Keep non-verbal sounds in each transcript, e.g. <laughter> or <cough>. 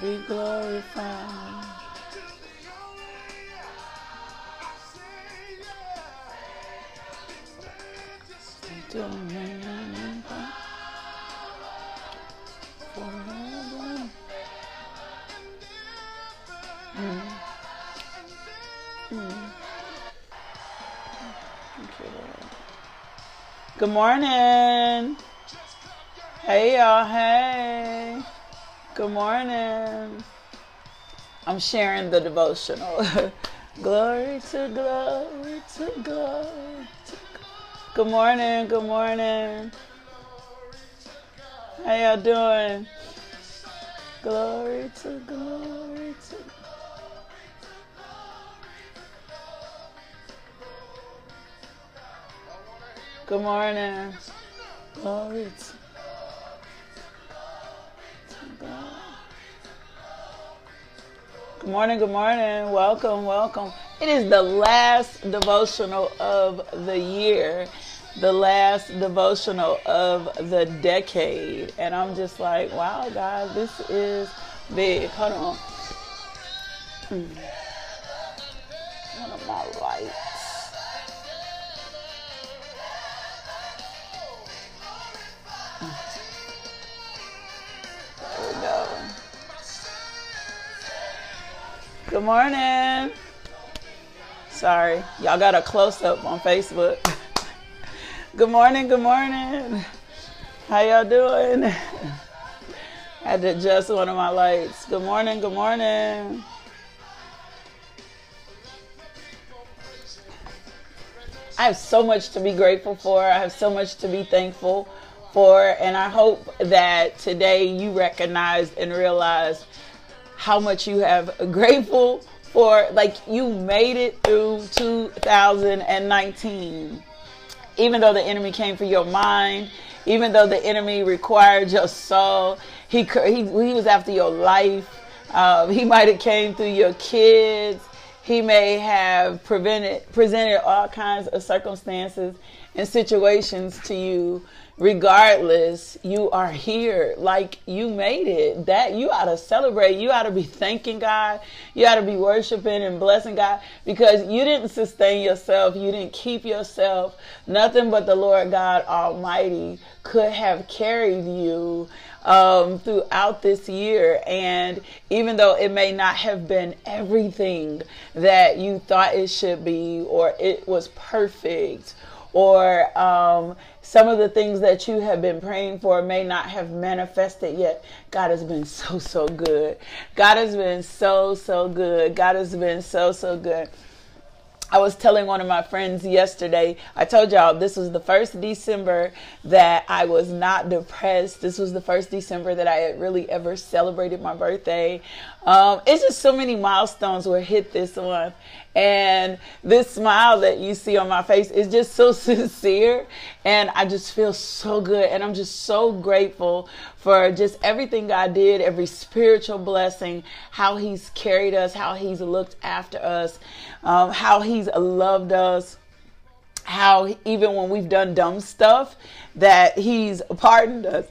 Be glorified. Good morning. Hey, y'all. Hey. Good morning. I'm sharing the devotional. <laughs> glory to glory to glory. Good morning. Good morning. How y'all doing? Glory to glory to. God. Good morning. Glory to Good morning, good morning. Welcome, welcome. It is the last devotional of the year, the last devotional of the decade. And I'm just like, wow, guys, this is big. Hold on. Hmm. Good morning. Sorry, y'all got a close up on Facebook. good morning, good morning. How y'all doing? Had to adjust one of my lights. Good morning, good morning. I have so much to be grateful for. I have so much to be thankful for. And I hope that today you recognize and realize how much you have <laughs> grateful for. Like you made it through 2019. Even though the enemy came for your mind, even though the enemy required your soul, he, he, he was after your life. Um, he <laughs> might have came through your kids he may have prevented, presented all kinds of circumstances and situations to you. Regardless, you are here. Like you made it. That you ought to celebrate. You ought to be thanking God. You ought to be worshiping and blessing God because you didn't sustain yourself. You didn't keep yourself. Nothing but the Lord God Almighty could have carried you um, throughout this year. And even though it may not have been everything that you thought it should be, or it was perfect, or um, some of the things that you have been praying for may not have manifested yet. God has been so, so good. God has been so, so good. God has been so, so good. I was telling one of my friends yesterday, I told y'all this was the first December that I was not depressed. This was the first December that I had really ever celebrated my birthday. Um, it's just so many milestones were hit this month. And this smile that you see on my face is just so <laughs> sincere. And I just feel so good. And I'm just so grateful for just everything God did, every spiritual blessing, how He's carried us, how He's looked after us, um, how He's loved us how even when we've done dumb stuff that he's pardoned us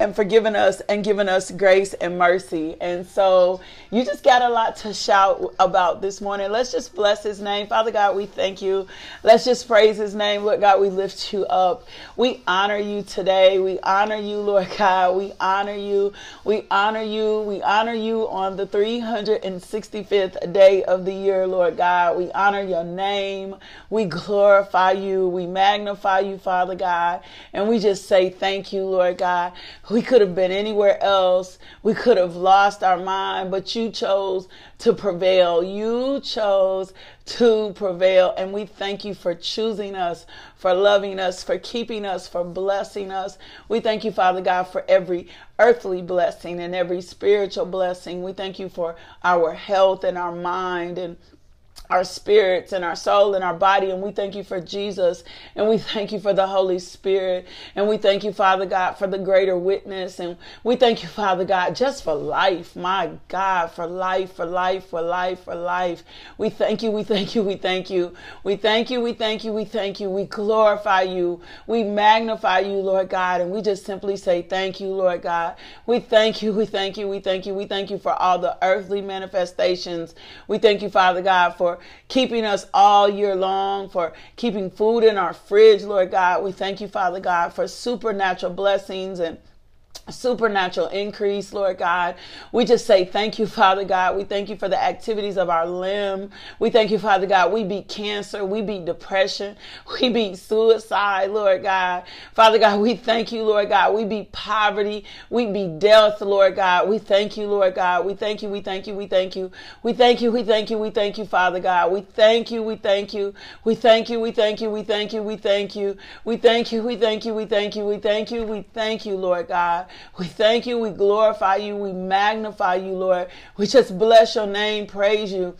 and forgiven us and given us grace and mercy. And so you just got a lot to shout about this morning. Let's just bless his name. Father God, we thank you. Let's just praise his name. Lord God, we lift you up. We honor you today. We honor you, Lord God. We honor you. We honor you. We honor you on the 365th day of the year, Lord God. We honor your name. We glorify you. We magnify you, Father God. And we just say thank you, Lord God. We could have been anywhere else. We could have lost our mind, but you chose to prevail. You chose to prevail. And we thank you for choosing us, for loving us, for keeping us, for blessing us. We thank you, Father God, for every earthly blessing and every spiritual blessing. We thank you for our health and our mind and our spirits and our soul and our body. And we thank you for Jesus. And we thank you for the Holy Spirit. And we thank you, Father God, for the greater witness. And we thank you, Father God, just for life. My God, for life, for life, for life, for life. We thank you, we thank you, we thank you. We thank you, we thank you, we thank you. We glorify you. We magnify you, Lord God. And we just simply say thank you, Lord God. We thank you, we thank you, we thank you. We thank you for all the earthly manifestations. We thank you, Father God, for keeping us all year long, for keeping food in our fridge, Lord God. We thank you, Father God, for supernatural blessings and supernatural increase, Lord God. We just say thank you, Father God. We thank you for the activities of our limb. We thank you, Father God. We beat cancer. We beat depression. We beat suicide, Lord God. Father God, we thank you, Lord God. We beat poverty. We beat death, Lord God. We thank you, Lord God. We thank you. We thank you. We thank you. We thank you. We thank you. We thank you, Father God. We thank you. We thank you. We thank you. We thank you. We thank you. We thank you. We thank you. We thank you. We thank you. We thank you. We thank you, Lord God. We thank you. We glorify you. We magnify you, Lord. We just bless your name, praise you.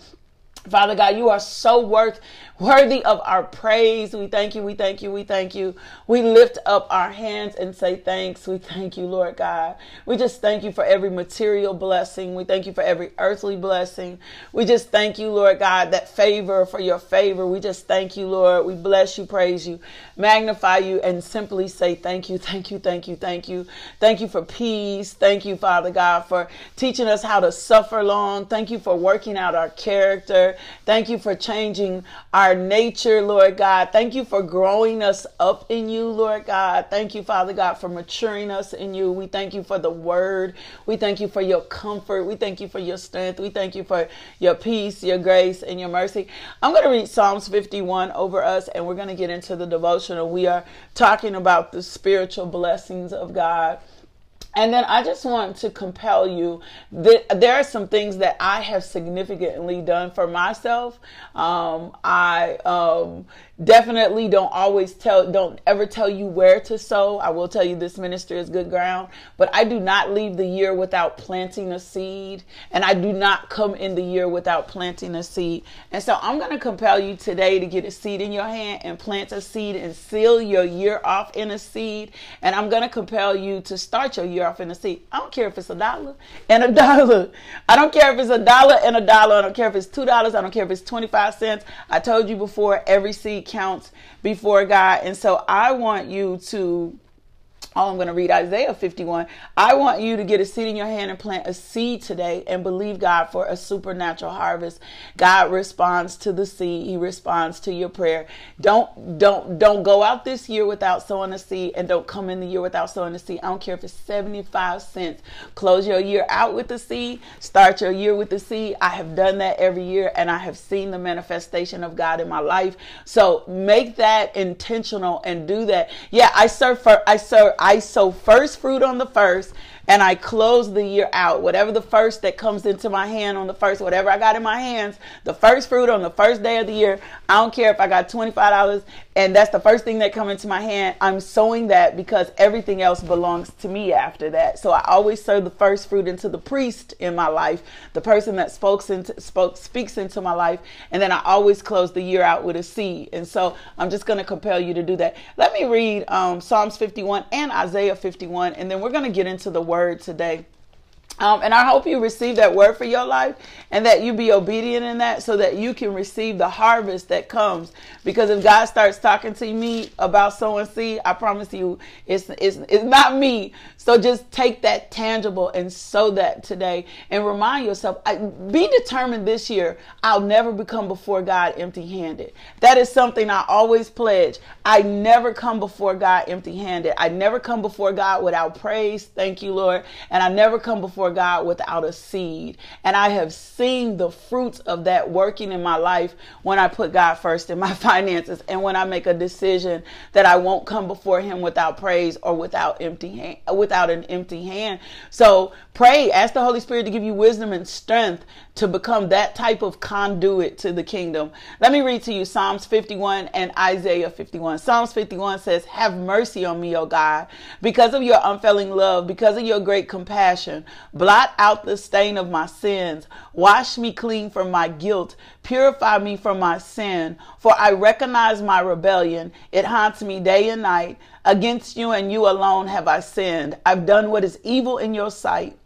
Father God, you are so worth worthy of our praise. We thank you. We thank you. We thank you. We lift up our hands and say thanks. We thank you, Lord God. We just thank you for every material blessing. We thank you for every earthly blessing. We just thank you, Lord God, that favor for your favor. We just thank you, Lord. We bless you, praise you, magnify you, and simply say thank you, thank you, thank you, thank you. Thank you for peace. Thank you, Father God, for teaching us how to suffer long. Thank you for working out our character. Thank you for changing our our nature, Lord God. Thank you for growing us up in you, Lord God. Thank you, Father God, for maturing us in you. We thank you for the word. We thank you for your comfort. We thank you for your strength. We thank you for your peace, your grace, and your mercy. I'm going to read Psalms 51 over us, and we're going to get into the devotional. We are talking about the spiritual blessings of God. And then I just want to compel you. That there are some things that I have significantly done for myself. Um, I um, definitely don't always tell don't ever tell you where to sow. I will tell you this ministry is good ground but i do not leave the year without planting a seed and i do not come in the year without planting a seed. And so i'm going to compel you today to get a seed in your hand and plant a seed and seal your year off in a seed. And i'm going to compel you to start your year off in a seed i don't care if it's a dollar and a dollar. I don't care if it's a dollar and a dollar. I don't care if it's two dollars. I don't care if it's 25 cents. I told you before every seed counts before God. And so I want you to Oh, I'm going to read Isaiah 51. I want you to get a seed in your hand and plant a seed today and believe God for a supernatural harvest. God responds to the seed. He responds to your prayer. Don't don't don't go out this year without sowing a seed and don't come in the year without sowing a seed. I don't care if it's 75 cents. Close your year out with the seed. Start your year with the seed. I have done that every year and I have seen the manifestation of God in my life. So make that intentional and do that. Yeah, I serve for I serve sow first fruit on the first and I close the year out. Whatever the first that comes into my hand on the first, whatever I got in my hands, the first fruit on the first day of the year, I don't care if I got $25 and that's the first thing that come into my hand. I'm sowing that because everything else belongs to me after that. So I always sow the first fruit into the priest in my life, the person that spoke into, spoke speaks into my life, and then I always close the year out with a seed. And so I'm just going to compel you to do that. Let me read um, Psalms 51 and Isaiah 51, and then we're going to get into the word today. Um, and I hope you receive that word for your life and that you be obedient in that so that you can receive the harvest that comes. Because if God starts talking to me about sowing seed, I promise you it's, it's, it's not me. So just take that tangible and sow that today and remind yourself, I, be determined this year, I'll never become before God empty handed. That is something I always pledge. I never come before God empty handed. I never come before God without praise. Thank you, Lord. And I never come before God without a seed. And I have seen the fruits of that working in my life when I put God first in my <laughs> finances and when I make a decision that I won't come before him without praise or without empty hand, without an empty hand. So pray, ask the Holy Spirit to give you wisdom and strength to become that type of conduit to the kingdom. Let me read to you Psalms 51 and Isaiah 51. Psalms 51 says, Have mercy on me, O God, because of your unfailing love, because of your great compassion. Blot out the stain of my sins. Wash me clean from my guilt. Purify me from my sin. For I recognize my rebellion. It haunts me day and night. Against you and you alone have I sinned. I've done what is evil in your sight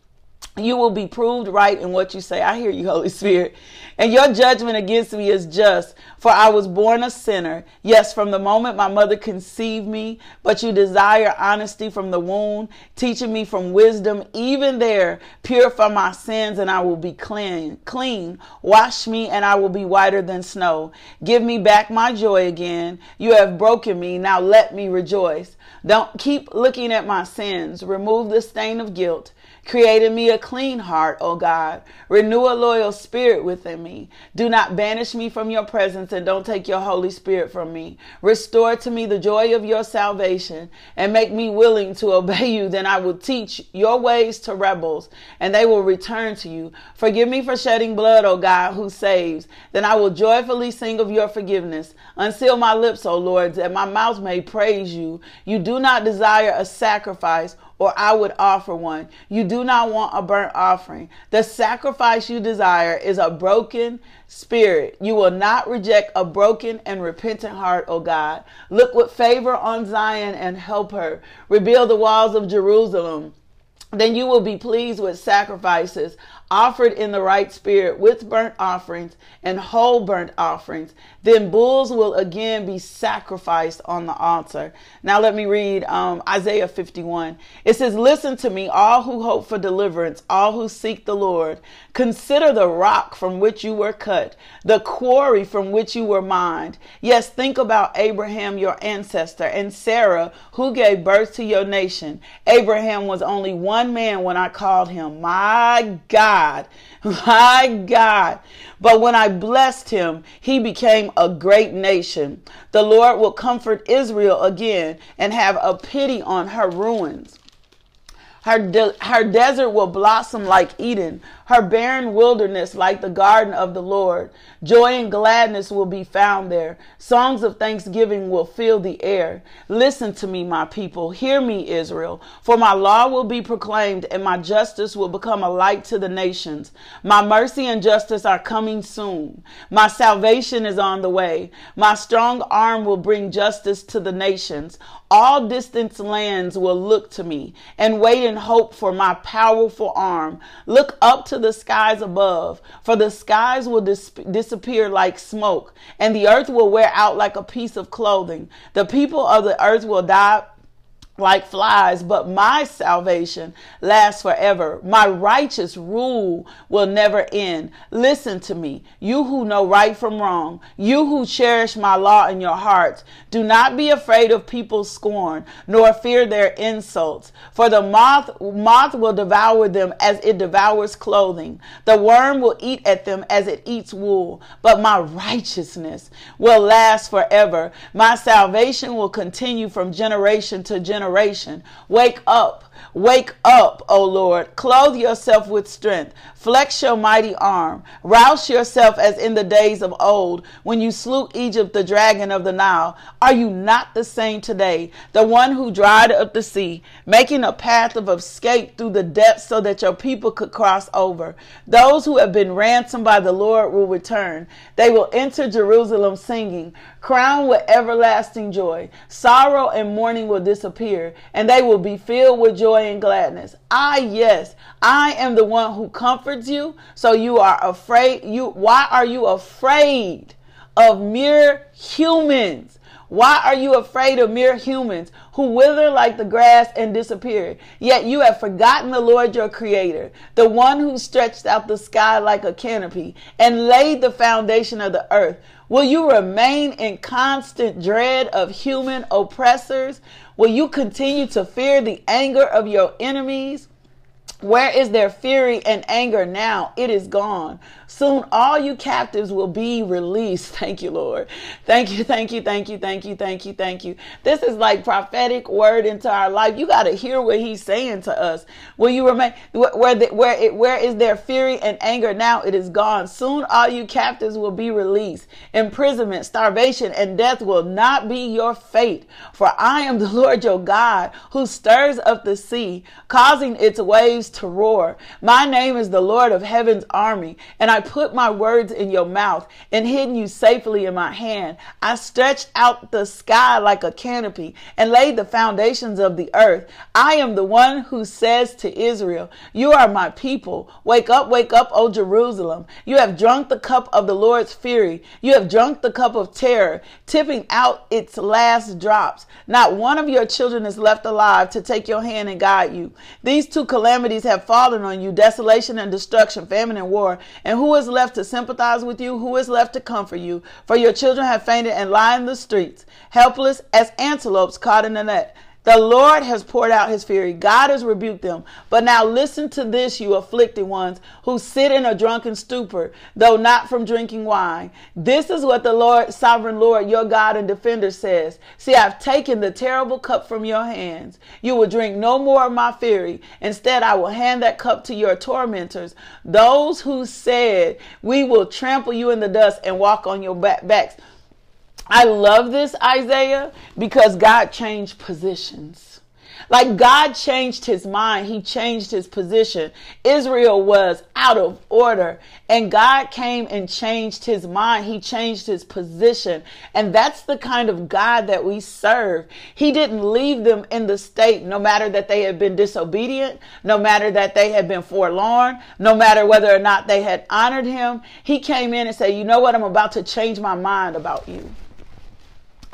you will be proved right in what you say. I hear you, Holy Spirit. And your judgment against me is just, for I was born a sinner. Yes, from the moment my mother conceived me, but you desire honesty from the womb, teaching me from wisdom. Even there, purify my sins and I will be clean. Clean. Wash me and I will be whiter than snow. Give me back my joy again. You have broken me. Now let me rejoice. Don't keep looking at my sins. Remove the stain of guilt. Create in me a clean heart, O God. Renew a loyal spirit within me. Do not banish me from your presence and don't take your Holy Spirit from me. Restore to me the joy of your salvation and make me willing to <laughs> obey you. Then I will teach your ways to rebels and they will return to you. Forgive me for shedding blood, O God, who saves. Then I will joyfully sing of your forgiveness. Unseal my lips, O Lord, that my mouth may praise you. You do not desire a sacrifice or I would offer one. You do not want a burnt offering. The sacrifice you desire is a broken spirit. You will not reject a broken and repentant heart, O God. Look with favor on Zion and help her. Rebuild the walls of Jerusalem then you will be pleased with sacrifices offered in the right spirit with burnt offerings and whole burnt offerings. Then bulls will again be sacrificed on the altar. Now let me read um, Isaiah 51. It says, Listen to me, all who hope for deliverance, all who seek the Lord. Consider the rock from which you were cut, the quarry from which you were mined. Yes, think about Abraham, your ancestor, and Sarah, who gave birth to your nation. Abraham was only one man when I called him. My God. My God. But when I blessed him, he became a great nation. The Lord will comfort Israel again and have a pity on her ruins. Her, de- her desert will blossom like Eden, her barren wilderness like the garden of the Lord. Joy and gladness will be found there. Songs of thanksgiving will fill the air. Listen to me, my people. Hear me, Israel. For my law will be proclaimed and my justice will become a light to the nations. My mercy and justice are coming soon. My salvation is on the way. My strong arm will bring justice to the nations. All distant lands will look to me and wait in hope for my powerful arm. Look up to the skies above, for the skies will dis- disappear like smoke, and the earth will wear out like a piece of clothing. The people of the earth will die like flies, but my salvation lasts forever. My righteous rule will never end. Listen to me, you who know right from wrong, you who cherish my law in your hearts. Do not be afraid of people's scorn, nor fear their insults, for the moth, moth will devour them as it devours clothing. The worm will eat at them as it eats wool, but my righteousness will last forever. My salvation will continue from generation to generation generation. Wake up Wake up, O Lord. Clothe yourself with strength. Flex your mighty arm. Rouse yourself as in the days of old, when you slew Egypt, the dragon of the Nile. Are you not the same today? The one who dried up the sea, making a path of escape through the depths so that your people could cross over. Those who have been ransomed by the Lord will return. They will enter Jerusalem singing, crowned with everlasting joy. Sorrow and mourning will disappear and they will be filled with joy and gladness. I, yes, I am the one who comforts you. So you are afraid. You, why are you afraid of mere humans? Why are you afraid of mere humans who wither like the grass and disappear? Yet you have forgotten the Lord your creator, the one who stretched out the sky like a canopy and laid the foundation of the earth. Will you remain in constant dread of human oppressors? Will you continue to fear the anger of your enemies? Where is their fury and anger now? It is gone. Soon all you captives will be released. <laughs> Thank you, Lord. Thank you, thank you, thank you, thank you, thank you, thank you. This is like prophetic word into our life. You got to hear what he's saying to us. Will you remain where the, where it, where is their fury and anger now? It is gone. Soon all you captives will be released. Imprisonment, starvation, and death will not be your fate. For I am the <laughs> Lord your God who stirs up the sea, causing its waves to roar. My name is the Lord of heaven's army, and I put my words in your mouth and hidden you safely in my hand. I stretched out the sky like a canopy and laid the foundations of the earth. I am the one who says to Israel, You are my people. Wake up, wake up, O Jerusalem. You have drunk the cup of the Lord's fury. You have drunk the cup of terror, tipping out its last drops. Not one of your children is left alive to take your hand and guide you. These two calamities have fallen on you desolation and destruction, famine and war. And who is left to sympathize with you? Who is left to comfort you? For your children have fainted and lie in the streets, helpless as antelopes caught in a net. The Lord has poured out his fury. God has rebuked them. But now listen to this, you afflicted ones who sit in a drunken stupor, though not from drinking wine. This is what the Lord, sovereign Lord, your God and defender says. See, I've taken the terrible cup from your hands. You will drink no more of my fury. Instead, I will hand that cup to your tormentors, those who said, We will trample you in the dust and walk on your backs. I love this, Isaiah, because God changed positions. Like God changed his mind, he changed his position. Israel was out of order, and God came and changed his mind. He changed his position. And that's the kind of God that we serve. He didn't leave them in the state, no matter that they had been disobedient, no matter that they had been forlorn, no matter whether or not they had honored him. He came in and said, You know what? I'm about to change my mind about you.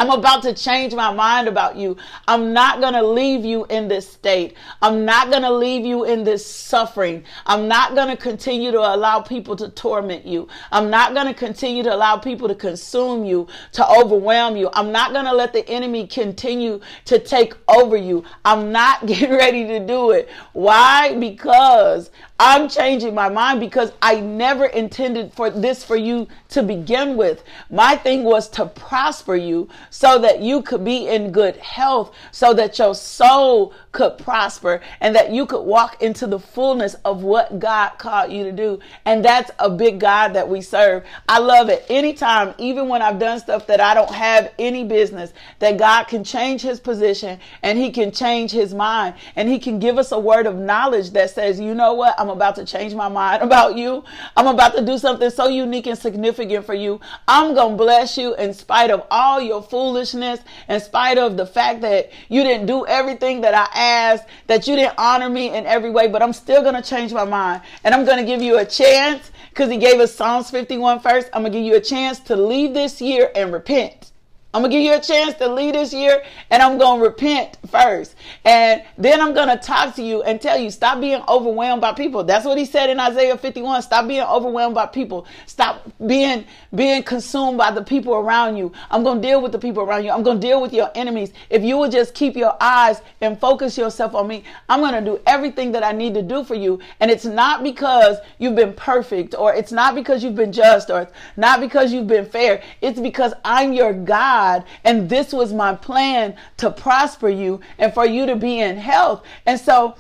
I'm about to change my mind about you. I'm not going to leave you in this state. I'm not going to leave you in this suffering. I'm not going to continue to allow people to torment you. I'm not going to continue to allow people to consume you, to overwhelm you. I'm not going to let the enemy continue to take over you. I'm not <laughs> getting ready to do it. Why? Because I'm changing my mind because I never intended for this for you to begin with. My thing was to prosper you so that you could be in good health, so that your soul could prosper and that you could walk into the fullness of what God called you to do. And that's a big God that we serve. I love it. Anytime, even when I've done stuff that I don't have any business, that God can change his position and he can change his mind and he can give us a word of knowledge that says, you know what? I'm about to change my mind <laughs> about you. I'm about to do something so unique and significant for you. I'm going to bless you in spite of all your foolishness, in spite of the fact that you didn't do everything that I asked, that you didn't honor me in every way, but I'm still going to change my mind. And I'm going to give you a chance because he gave us Psalms 51 first. I'm going to give you a chance to leave this year and repent. I'm gonna give you a chance to lead this year and I'm gonna repent first. And then I'm gonna talk to you and tell you stop being overwhelmed by people. That's what he said in Isaiah 51. Stop being overwhelmed by people. Stop being being consumed by the people around you. I'm gonna deal with the people around you. I'm gonna deal with your enemies. If you would just keep your eyes and focus yourself on me, I'm gonna do everything that I need to do for you. And it's not because you've been perfect or it's not because you've been just or it's not because you've been fair. It's because I'm your God God, and this was my plan to prosper you and for you to be in health. And so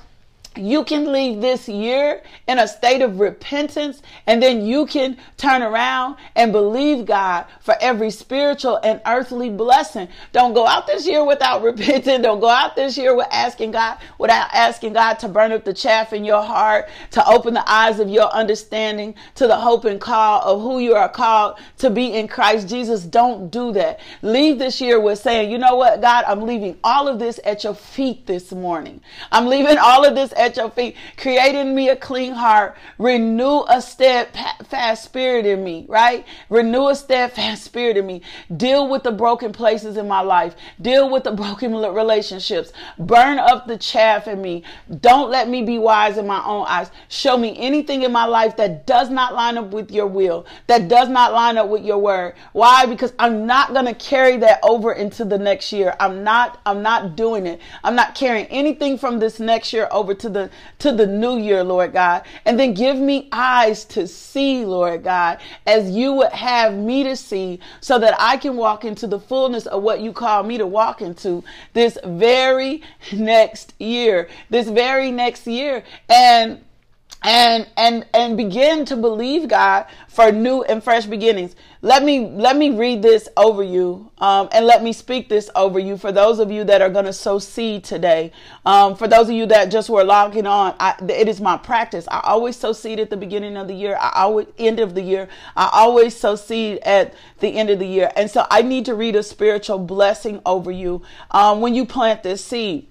you can leave this year in a state of repentance and then you can turn around and believe God for every spiritual and earthly blessing. Don't go out this year without <laughs> repenting. Don't go out this year with asking God, without asking God to burn up the chaff in your heart, to open the eyes of your understanding to the hope and call of who you are called to be in Christ Jesus. Don't do that. Leave this year with saying, you know what, God, I'm leaving all of this at your feet this morning. I'm leaving all of this at at your feet, creating me a clean heart, renew a steadfast spirit in me, right? Renew a steadfast <laughs> spirit in me. Deal with the broken places in my life. Deal with the broken <laughs> relationships. Burn up the chaff in me. Don't let me be wise in my own eyes. Show me anything in my life that does not line up with your will, that does not line up with your word. Why? Because I'm not going to carry that over into the next year. I'm not, I'm not doing it. I'm not carrying anything from this next year over to the to the new year, Lord God. And then give me eyes to see, Lord God, as you would have me to see so that I can walk into the fullness of what you call me to walk into this very <laughs> next year. This very next year. And and and and begin to believe God for new and fresh beginnings. Let me let me read this over you, um, and let me speak this over you for those of you that are going to sow seed today. Um, for those of you that just were logging on, I, it is my practice. I always sow seed at the beginning of the year. I always end of the year. I always sow seed at the end of the year, and so I need to read a spiritual blessing over you um, when you plant this seed.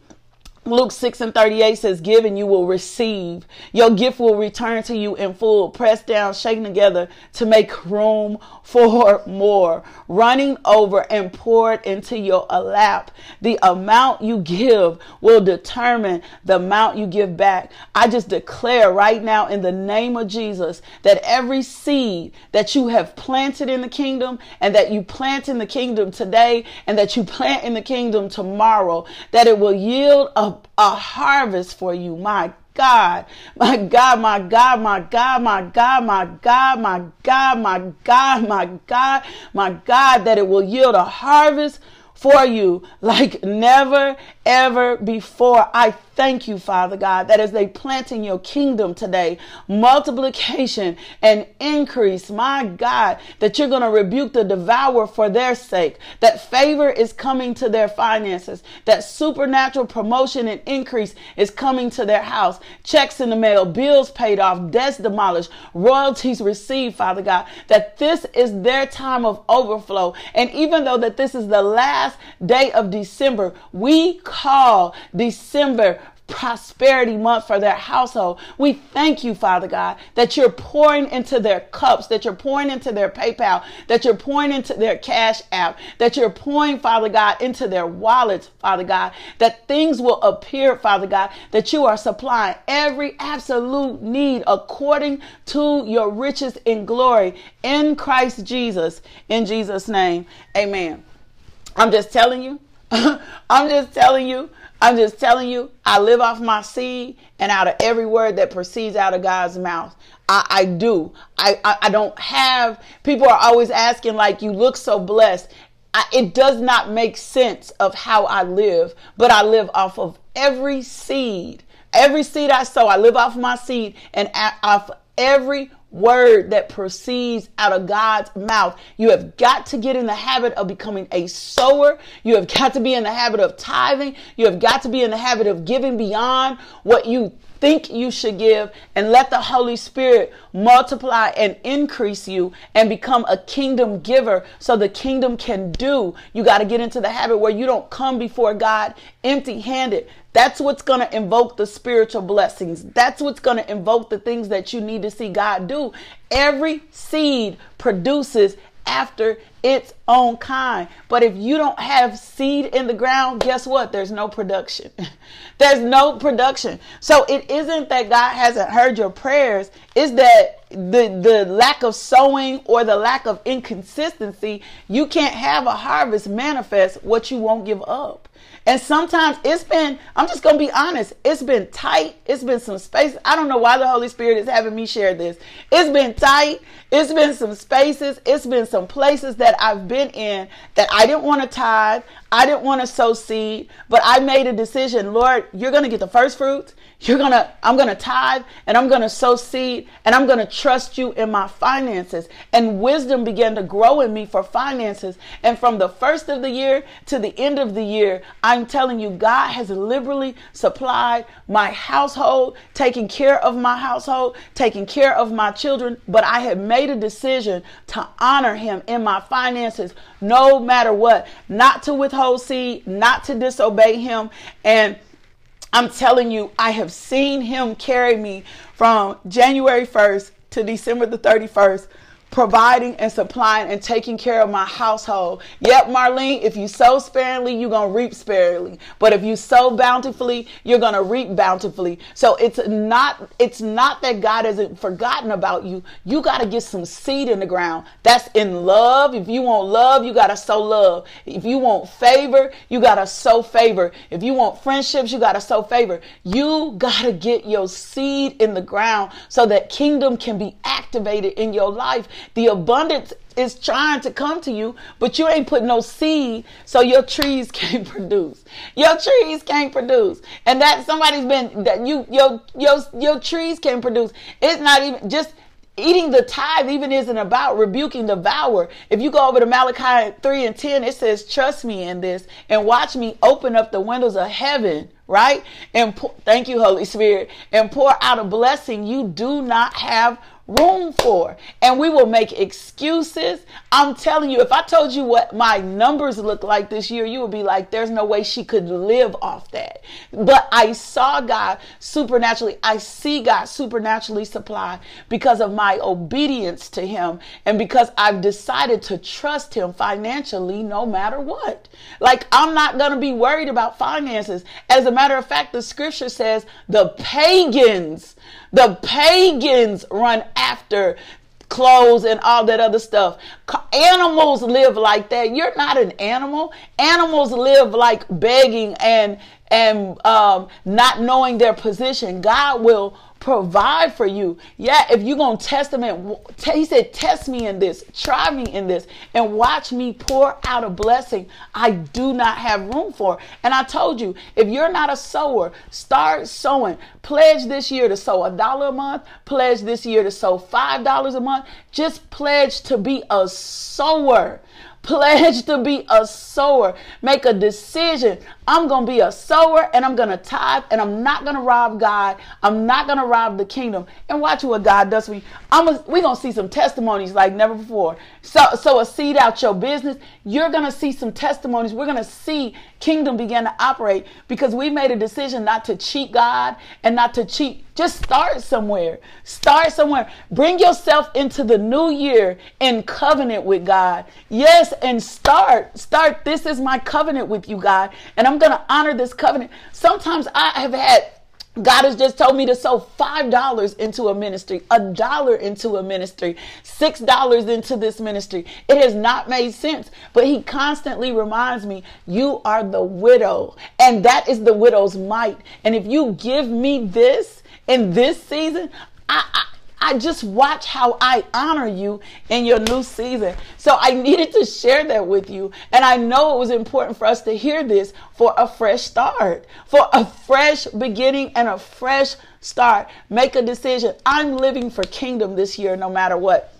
Luke 6 and 38 says, Give and you will receive. Your gift will return to you in full, pressed down, shaken together to make room for more, running over and poured into your lap. The amount you give will determine the amount you give back. I just declare right now in the name of Jesus that every seed that you have planted in the kingdom and that you plant in the kingdom today and that you plant in the kingdom tomorrow, that it will yield a a harvest for you. My God, my God, my God, my God, my God, my God, my God, my God, my God, my God, that it will yield a harvest for you like never ever before. I thank you, Father God, that as they plant in your kingdom today, multiplication and increase, my God, that you're going to rebuke the devourer for their sake, that favor is coming to their finances, that supernatural promotion and increase is coming to their house, checks in the mail, bills paid off, debts demolished, royalties received, Father God, that this is their time of overflow. And even though that this is the last day of December, we call December prosperity month for their household. We thank you, Father God, that you're pouring into their cups, that you're pouring into their PayPal, that you're pouring into their cash app, that you're pouring, Father God, into their wallets, Father God, that things will appear, Father God, that you are supplying every absolute need according to your riches in glory in Christ Jesus. In Jesus' name, amen. I'm just telling you. <laughs> I'm just telling you I'm just telling you, I live off my seed and out of every word that proceeds out of God's mouth. I, I do. I, I, I, don't have, people are always asking, like, you look so blessed. I, it does not make sense of how I live, but I live off of every seed. Every seed I sow, I live off my seed and off every word that proceeds out of God's mouth. You have got to get in the habit of becoming a sower. You have got to be in the habit of tithing. You have got to be in the habit of giving beyond what you think you should give and let the Holy Spirit multiply and increase you and become a kingdom giver so the kingdom can do. You got to get into the habit where you don't come before God empty handed. That's what's going to invoke the spiritual blessings. That's what's going to invoke the things that you need to see God do. Every seed produces after its own kind. But if you don't have seed in the ground, guess what? There's no production. <laughs> There's no production. So it isn't that God hasn't heard your prayers, it's that the the lack of sowing or the lack of inconsistency, you can't have a harvest manifest what you won't give up. And sometimes it's been, I'm just going to be honest, it's been tight. It's been some space. I don't know why the Holy Spirit is having me share this. It's been tight. It's been some spaces. It's been some places that I've been in that I didn't want to tithe. I didn't want to sow seed, but I made a decision. Lord, you're going to get the first fruits. You're going to, I'm going to tithe and I'm going to sow seed and I'm going to trust you in my finances. And wisdom began to grow in me for finances. And from the first of the year to the end of the year, I'm telling you, God has liberally supplied my household, taking care of my household, taking care of my children. But I have made a decision to honor him in my finances, no matter what, not to withhold seed, not to disobey him. And I'm telling you, I have seen him carry me from January 1st to December the 31st providing and supplying and taking care of my household. Yep, Marlene, if you sow sparingly, you're going to reap sparingly. But if you sow bountifully, you're going to reap bountifully. So it's not it's not that God hasn't forgotten about you. You got to get some seed in the ground. That's in love. If you want love, you got to sow love. If you want favor, you got to sow favor. If you want friendships, you got to sow favor. You got to get your seed in the ground so that kingdom can be activated in your life. The abundance is trying to come to you, but you ain't put no seed, so your trees <laughs> can't produce. Your trees can't produce. And that somebody's been that you your your your trees can produce. It's not even just eating the tithe even isn't about rebuking the devourer. If you go over to Malachi 3 and 10, it says, Trust me in this and watch me open up the windows of heaven, right? And pour, thank you, Holy Spirit, and pour out a blessing you do not have room for. And we will make excuses. I'm telling you, if I told you what my numbers look like this year, you would be like, there's no way she could live off that. But I saw God supernaturally, I see God supernaturally supply because of my obedience to Him and because I've decided to trust Him financially no matter what. Like, I'm not going to be worried about finances. As a matter of fact, the scripture says the pagans the pagans run after clothes and all that other stuff. Animals live like that. You're not an animal. Animals live like begging and and um, not knowing their position. God will provide for you. Yeah, if you're going to test him, and he said, test me in this, try me in this, and watch me pour out a blessing I do not have room for. And I told you, if you're not a sower, start sowing. Pledge this year to sow a dollar a month, pledge this year to sow five dollars a month. Just pledge to be a sower. Pledge to be a sower. Make a decision. I'm going to be a sower and I'm going to tithe and I'm not going to rob God. I'm not going to rob the kingdom. And watch what God does for. I'm we're going to see some testimonies like never before. So, so a seed out your business. You're going to see some testimonies. We're going to see kingdom begin to operate because we made a decision not to cheat God and not to cheat. Just start somewhere. Start somewhere. Bring yourself into the new year in covenant with God. Yes, and start. Start. This is my covenant with you, God. And I'm going to honor this covenant. Sometimes I have had God has just told me to sow five dollars into a ministry, a dollar into a ministry, six dollars into this ministry. It has not made sense, but He constantly reminds me, "You are the widow, and that is the widow's mite. And if you give me this in this season, I, I I just watch how I honor you in your new season. So I needed to share that with you. And I know it was important for us to hear this for a fresh start, for a fresh beginning and a fresh start. Make a decision. I'm living for kingdom this year, no matter what.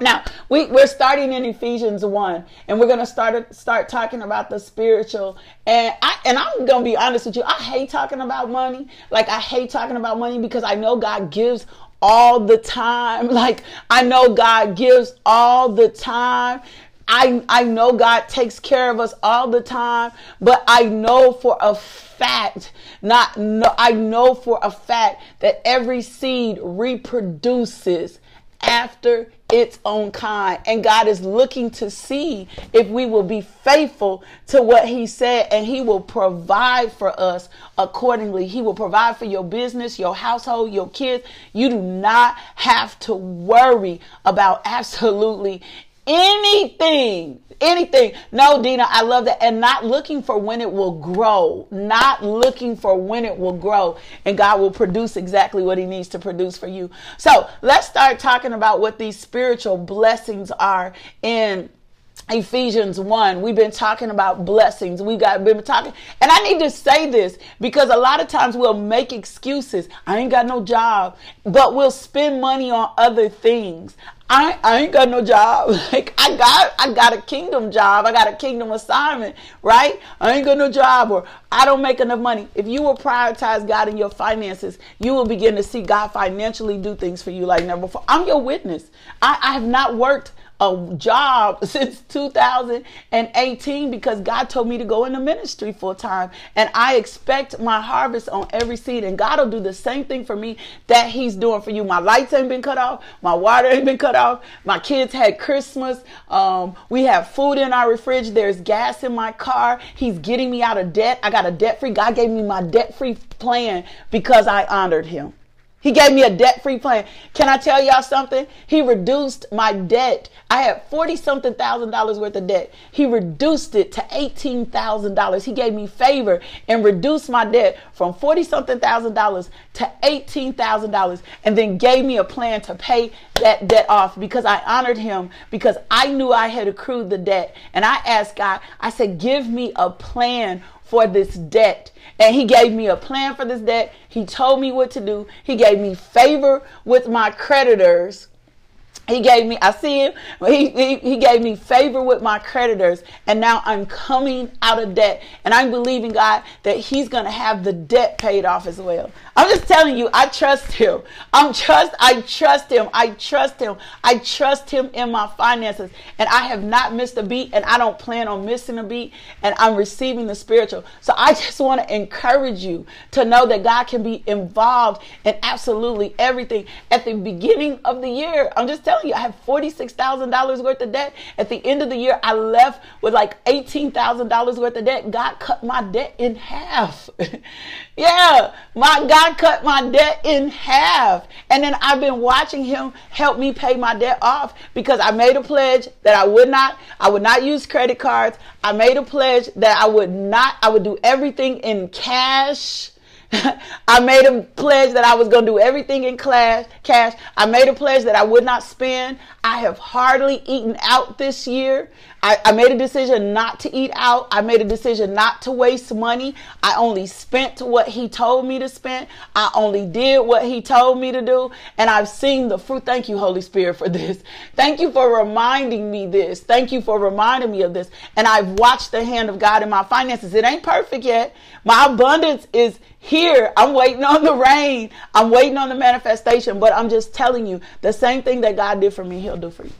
Now we, we're starting in Ephesians one, and we're gonna start start talking about the spiritual. And I and I'm gonna be honest with you, I hate talking about money. Like I hate talking about money because I know God gives all the time. <laughs> Like I know God gives all the time. I, I know God takes care of us all the time, but I know for a fact, not no, I know for a fact that every seed reproduces after its own kind. And God is looking to see if we will be faithful to what He said, and He will provide for us accordingly. He will provide for your business, your household, your kids. You do not have to worry about <laughs> absolutely anything anything. No, Dina, I love that. And not looking for when it will grow, not looking for when it will grow. And God will produce exactly what He needs to produce for you. So let's start talking about what these spiritual blessings are in Ephesians 1. We've been talking about blessings. We got been talking. And I need to say this because a lot of times we'll make excuses. I ain't got no job, but we'll spend money on other things. I, I ain't got no job. <laughs> Like I got I got a kingdom job. I got a kingdom assignment, right? I ain't got no job or I don't make enough money. If you will prioritize God in your finances, you will begin to see God financially do things for you like never before. I'm your witness. I, I have not worked a job <laughs> since 2018 because God told me to go into ministry full time. And I expect my harvest on every seed. And God will do the same thing for me that He's doing for you. My lights ain't been cut off. My water ain't been cut off. My kids had Christmas. Um, we have food in our fridge. There's gas in my car. He's getting me out of debt. I got a debt free. God gave me my debt free plan because I honored Him. He gave me a debt free plan. Can I tell y'all something? He reduced my debt. I had 40 something thousand dollars worth of debt. He reduced it to $18,000. He gave me favor and reduced my debt from 40 something thousand dollars to $18,000 and then gave me a plan to pay that debt off because I honored him because I knew I had accrued the debt. And I asked God, I said, give me a plan for this debt. And he gave me a plan for this debt. He told me what to do. He gave me favor with my creditors. He gave me, I see him, he, he, he, gave me favor with my creditors, and now I'm coming out of debt. And I'm believing, God, that He's going to have the debt paid off as well. I'm just telling you, I trust Him. I'm trust, I trust Him. I trust Him. I trust Him in my finances. And I have not missed a beat, and I don't plan on missing a beat, and I'm receiving the spiritual. So I just want to encourage you to know that God can be involved in absolutely everything. At the beginning of the year, I'm just telling you, I have $46,000 worth of debt. At the end of the year, I left with like $18,000 worth of debt. God cut my debt in half. <laughs> yeah, my God cut my debt in half. And then I've been watching him help me pay my debt off because I made a pledge that I would not, I would not use credit cards. I made a pledge that I would not, I would do everything in cash <laughs> I made a pledge that I was going to do everything in class, cash. I made a pledge that I would not spend. I have hardly eaten out this year. I, I, made a decision not to eat out. I made a decision not to waste money. I only spent what he told me to spend. I only did what he told me to do. And I've seen the fruit. Thank you, Holy Spirit, for this. Thank you for reminding me this. Thank you for reminding me of this. And I've watched the hand of God in my finances. It ain't perfect yet. My abundance is here. I'm waiting on the rain. I'm waiting on the manifestation. But I'm just telling you the same thing that God did for me, He'll do for you.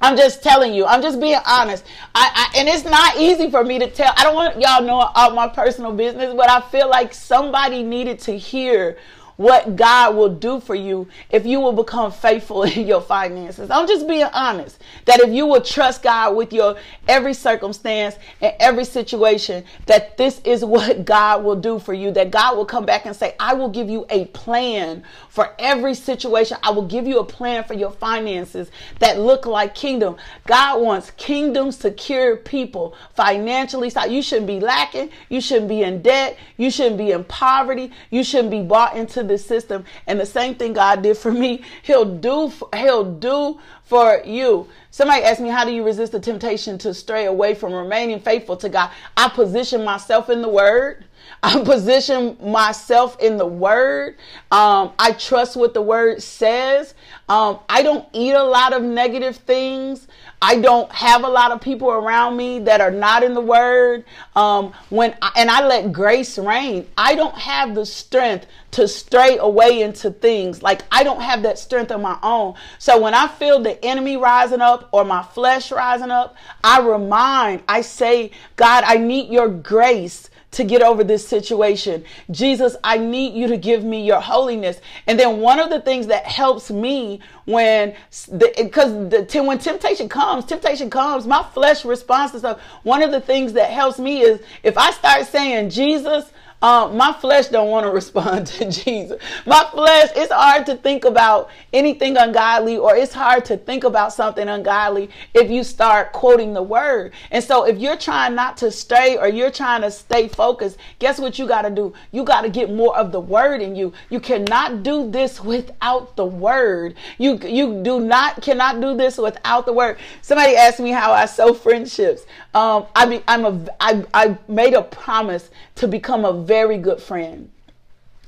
I'm just telling you. I'm just being honest. I, I, and it's not easy for me to tell. I don't want y'all know all my personal business, but I feel like somebody needed to hear what God will do for you if you will become faithful <laughs> in your finances. I'm just being honest that if you will trust God with your every circumstance and every situation, that this is <laughs> what God will do for you. That God will come back and say, I will give you a plan for every situation. I will give you a plan for your finances that look like kingdom. God wants kingdom secure people financially. So you shouldn't be lacking. You shouldn't be in debt. You shouldn't be in poverty. You shouldn't be bought into this system. And the same thing God did for me, He'll do. He'll do for you. Somebody asked me, How do you resist the temptation to stray away from remaining faithful to God? I position myself in the Word. I position myself in the word. Um, I trust what the word says. Um, I don't eat a lot of negative things. I don't have a lot of people around me that are not in the word. Um, when I, and I let grace reign. I don't have the strength to stray away into things. Like I don't have that strength of my own. So when I feel the enemy rising up or my flesh rising up, I remind, I say, God, I need your grace to get over this situation. Jesus, I need you to give me your holiness. And then one of the things that helps me when the because the when temptation comes, temptation comes, my flesh responds to stuff. One of the things that helps me is if I start saying, Jesus, Um, my flesh don't want to <laughs> respond to Jesus. My flesh, it's hard to think about anything ungodly or it's hard to think about something ungodly if you start quoting the word. And so if you're trying not to stay or you're trying to stay focused, guess what you got to do? You got to get more of the word in you. You cannot do this without the word. You you do not cannot do this without the word. Somebody asked me how I sow friendships. Um, I mean, I'm a I I made a promise to become a very good friend.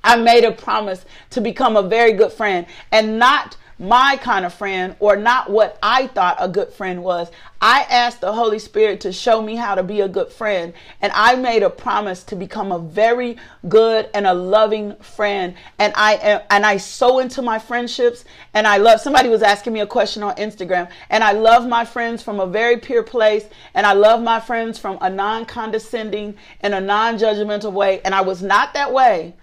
I made a promise to become a very good friend and not my kind of friend or not what I thought a good friend was. I asked the Holy Spirit to show me how to be a good friend. And I made a promise to become a very good and a loving friend. And I am, and I sow into my friendships. And I love, somebody was asking me a question on Instagram. And I love my friends from a very pure place. And I love my friends from a non condescending and a non judgmental way. And I was not that way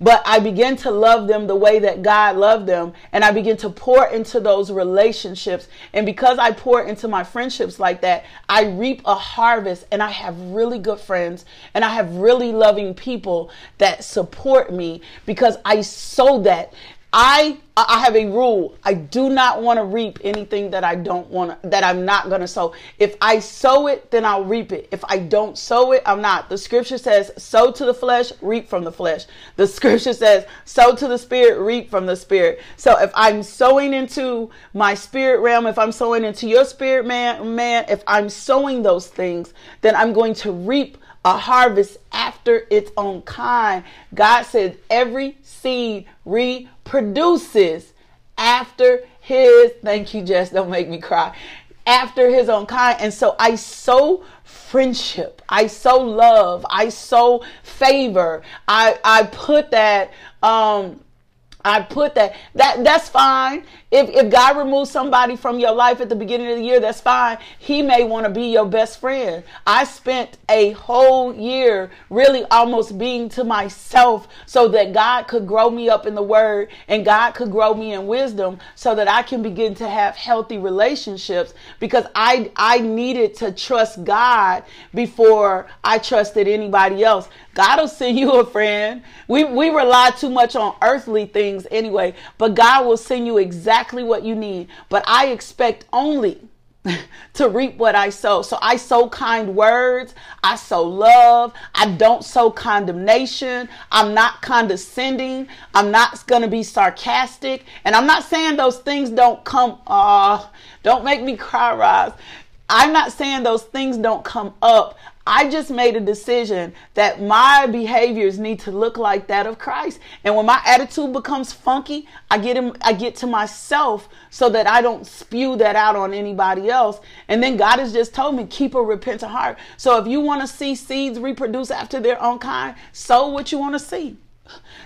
but I begin to love them the way that God loved them. And I begin to pour into those relationships. And because I pour into my friendships like that, I reap a harvest and I have really good friends and I have really loving people that support me because I sow that. I I have a rule. I do not want to reap anything that I don't want to, that I'm not going to sow. If I sow it, then I'll reap it. If I don't sow it, I'm not. The scripture says, sow to the flesh, reap from the flesh. The <laughs> scripture says, sow to the spirit, reap from the spirit. So if I'm sowing into my spirit realm, if I'm sowing into your spirit man, man, if I'm sowing those things, then I'm going to reap a harvest after its own kind. God said every seed reproduces after his, thank you, Jess, don't make me cry, after his own kind. And so I sow friendship. I sow love. I sow favor. I, I put that, um, I put that that that's fine. If if God removes somebody from your life at the beginning of the year, that's fine. He may want to be your best friend. I spent a whole year really almost being to myself so that God could grow me up in the word and God could grow me in wisdom so that I can begin to have healthy relationships because I I needed to trust God before I trusted anybody else. God will send you a friend. We we rely too much on earthly things anyway, but God will send you exactly what you need. But I expect only <laughs> to reap what I sow. So I sow kind words. I sow love. I don't sow condemnation. I'm not condescending. I'm not going to be sarcastic. And I'm not saying those things don't come, uh, don't make me cry, Roz. I'm not saying those things don't come up. I just made a decision that my behaviors need to look like that of Christ. And when my attitude becomes funky, I get him, I get to myself so that I don't spew that out on anybody else. And then God has just told me, keep a repentant heart. So if you want to see seeds reproduce after their own kind, sow what you want to see.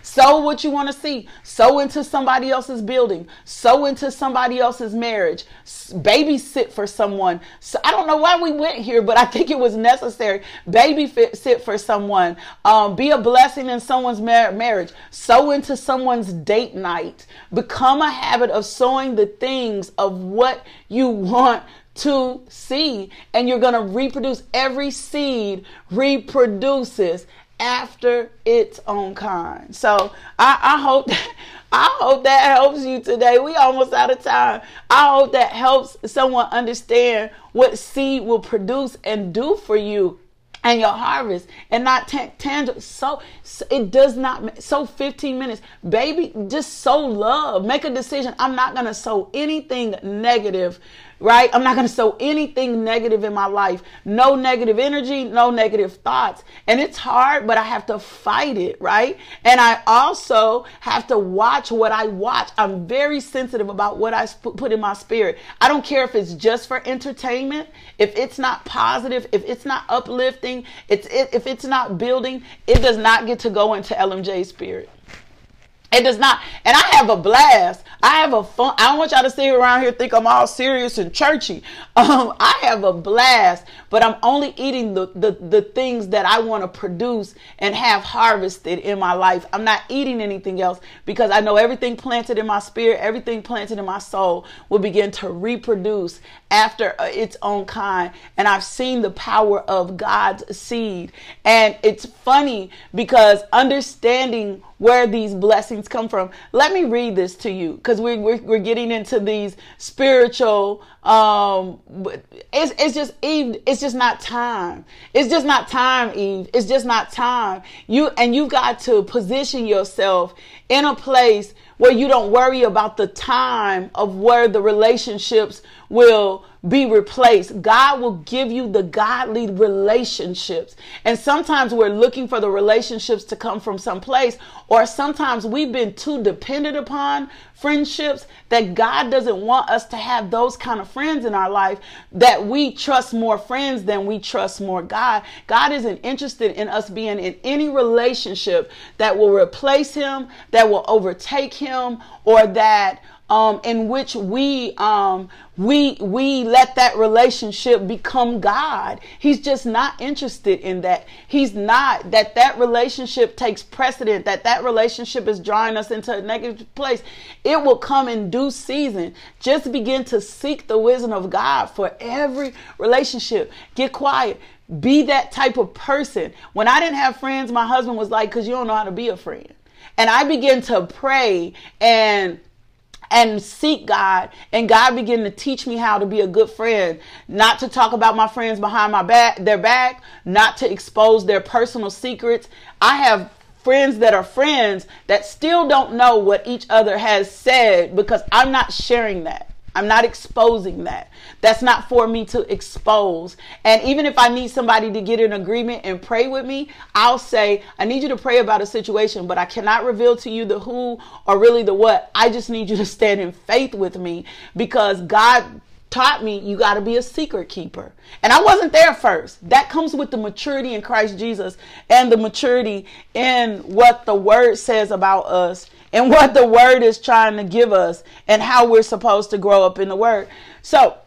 Sow what you want to see. Sow into somebody else's building. Sow into somebody else's marriage. Babysit for someone. So I don't know why we went here, but I think it was necessary. Babysit for someone. Um, be a blessing in someone's mar- marriage. Sow into someone's date night. Become a habit of sowing the things of what you want to see and you're going to reproduce every seed reproduces after its own kind. So I, I hope that, I hope that helps you today. We almost out of time. I hope that helps someone understand what seed will produce and do for you and your harvest and not t- tangible. So, so, it does not so 15 minutes, baby. Just sow love. Make a decision. I'm not gonna sow anything negative right? I'm not going to sow anything negative in my life. No negative energy, no negative thoughts. And it's hard, but I have to fight it, right? And I also have to watch what I watch. I'm very sensitive about what I put in my spirit. I don't care if it's just for entertainment, if it's not positive, if it's not uplifting, it's if it's not building, it does not get to go into LMJ spirit. It does not. And I have a blast. I have a fun. I don't want y'all to sit around here think I'm all serious and churchy. <laughs> Um, I have a blast, but I'm only eating the, the, the things that I want to produce and have harvested in my life. I'm not eating anything else because I know everything planted in my spirit, everything planted in my soul will begin to reproduce after uh, its own kind. And I've seen the power of God's seed. And it's funny because understanding where these blessings come from. Let me read this to you because we're, we're, we're, getting into these spiritual, um, it's, it's just Eve, it's just not time. It's just not time, Eve. It's just not time. You, and you've got to position yourself in a place where you don't worry about the time of where the relationships will be replaced. God will give you the godly relationships. And sometimes we're looking for the relationships to come from some place, or sometimes we've been too dependent upon friendships that God doesn't want us to have those kind of friends in our life that we trust more friends than we trust more God. God isn't interested in us being in any relationship that will replace him, that will overtake him, or that um, in which we um, we we let that relationship become God. He's just not interested in that. He's not that that relationship takes precedent. That that relationship is drawing us into a negative place. It will come in due season. Just begin to seek the wisdom of God for every relationship. Get quiet. Be that type of person. When I didn't have friends, my husband was like, "Cause you don't know how to be a friend." And I began to pray and and seek God. And God began to teach me how to be a good friend, not to talk about my friends behind my back, their back, not to expose their personal secrets. I have friends that are friends that still don't know what each other has said because I'm not sharing that. I'm not exposing that. That's not for me to expose. And even if I need somebody to get in agreement and pray with me, I'll say, I need you to pray about a situation, but I cannot reveal to you the who or really the what. I just need you to stand in faith with me because God taught me you got to be a secret keeper. And I wasn't there first. That comes with the maturity in Christ Jesus and the maturity in what the word says about us and what the word is trying to give us and how we're supposed to grow up in the word. So,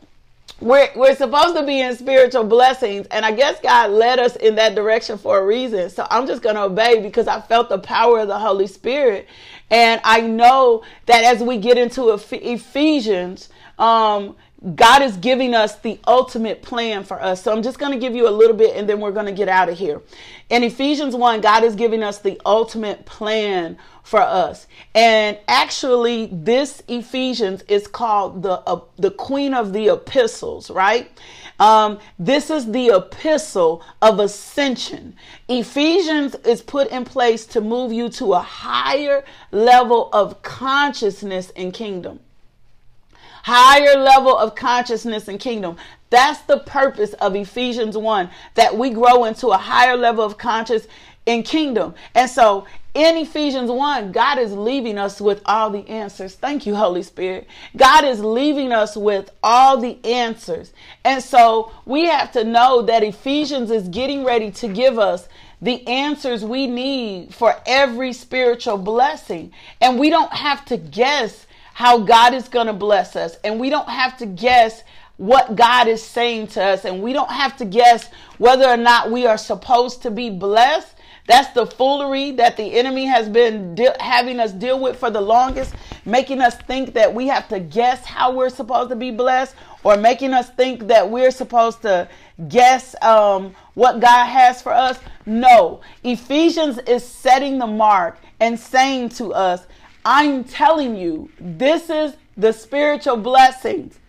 we're, we're supposed to be in spiritual blessings and i guess god led us in that direction for a reason so i'm just going to obey because i felt the power of the holy spirit and i know that as we get into ephesians um, God is giving us the ultimate plan for us. So I'm just going to give you a little bit and then we're going to get out of here. In Ephesians 1, God is giving us the ultimate plan for us. And actually, this Ephesians is called the, uh, the Queen of the Epistles, right? Um, this is the epistle of ascension. Ephesians is put in place to move you to a higher level of consciousness and kingdom higher level of consciousness and kingdom. That's the purpose of Ephesians 1 that we grow into a higher level of conscious in kingdom. And so in Ephesians 1, God is leaving us with all the answers. Thank you, Holy Spirit. God is leaving us with all the answers. And so we have to know that Ephesians is getting ready to give us the answers we need for every spiritual blessing. And we don't have to guess how God is going to bless us. And we don't have to guess what God is saying to us. And we don't have to guess whether or not we are supposed to be blessed. That's the foolery that the enemy has been de- having us deal with for the longest, making us think that we have to guess how we're supposed to be blessed, or making us think that we're supposed to guess um, what God has for us. No, Ephesians is setting the mark and saying to us I'm telling you, this is the spiritual blessings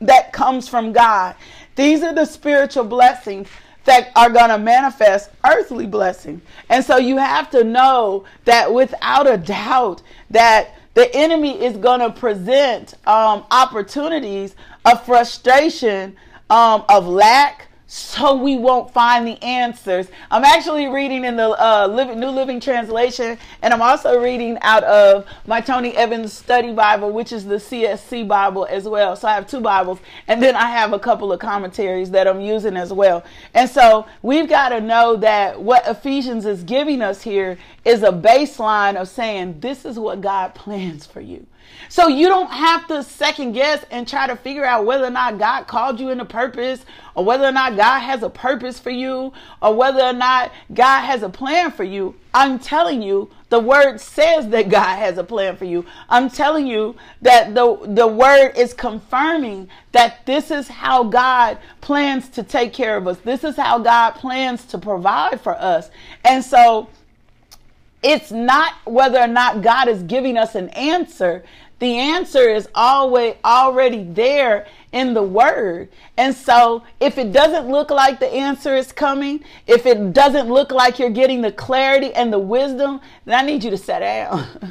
that comes from God. These are the spiritual blessings that are going to manifest earthly blessing. And so you have to know that without a doubt that the enemy is going to present um, opportunities of frustration, um, of lack, so we won't find the answers. I'm actually reading in the uh, Living, New Living Translation, and I'm also reading out of my Tony Evans Study Bible, which is the CSB Bible as well. So I have two Bibles, and then I have a couple of commentaries that I'm using as well. And so we've got to know that what Ephesians is giving us here is a baseline of saying, This is what God plans for you. So you don't have to second guess and try to figure out whether or not God called you into purpose or whether or not God has a purpose for you or whether or not God has a plan for you. I'm telling you, the word says that God has a plan for you. I'm telling you that the, the word is confirming that this is how God plans to take care of us. This is how God plans to provide for us. And so it's not whether or not God is giving us an answer. The answer is always already there in the word. And so if it doesn't look like the answer is coming, if it doesn't look like you're getting the clarity and the wisdom, then I need you to sit down. <laughs>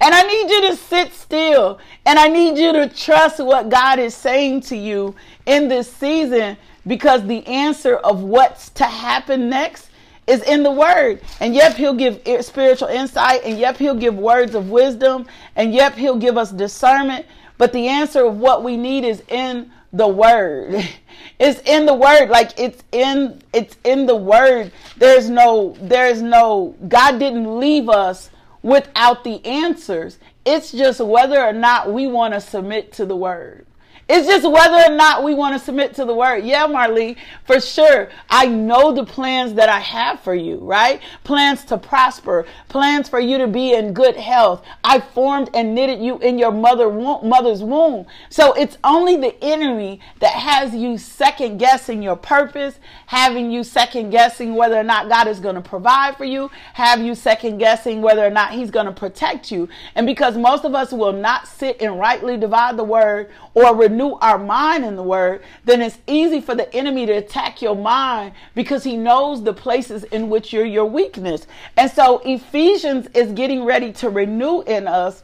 and I need you to sit still. And I need you to trust what God is saying to you in this season because the answer of what's to happen next is in the word. And yep, he'll give spiritual insight. And yep, he'll give words of wisdom. And yep, he'll give us discernment. But the answer of what we need is in the word. <laughs> it's in the word. Like it's in it's in the word. There's no there's no God didn't leave us without the answers. It's just whether or not we want to submit to the word. It's just whether or not we want to submit to the word. Yeah, Marley, for sure. I know the plans that I have for you, right? Plans to prosper, plans for you to be in good health. I formed and knitted you in your mother mother's womb. So it's only the enemy that has you second guessing your purpose, having you second guessing whether or not God is going to provide for you, have you second guessing whether or not he's going to protect you. And because most of us will not sit and rightly divide the word or renew our mind in the word, then it's easy for the enemy to attack your mind because he knows the places in which you're your weakness. And so Ephesians is getting ready to renew in us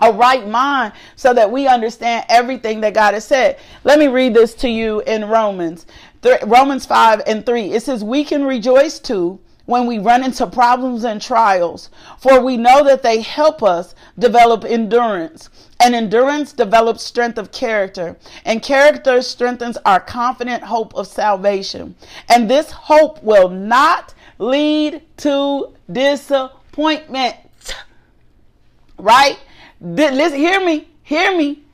a right mind so that we understand everything that God has said. Let me read this to you in Romans. Romans 5 and 3. It says, We can rejoice too when we run into problems and trials, for we know that they help us develop endurance. And endurance develops strength of character, and character strengthens our confident hope of salvation. And this hope will not lead to disappointment. Right? Listen, hear me, hear me.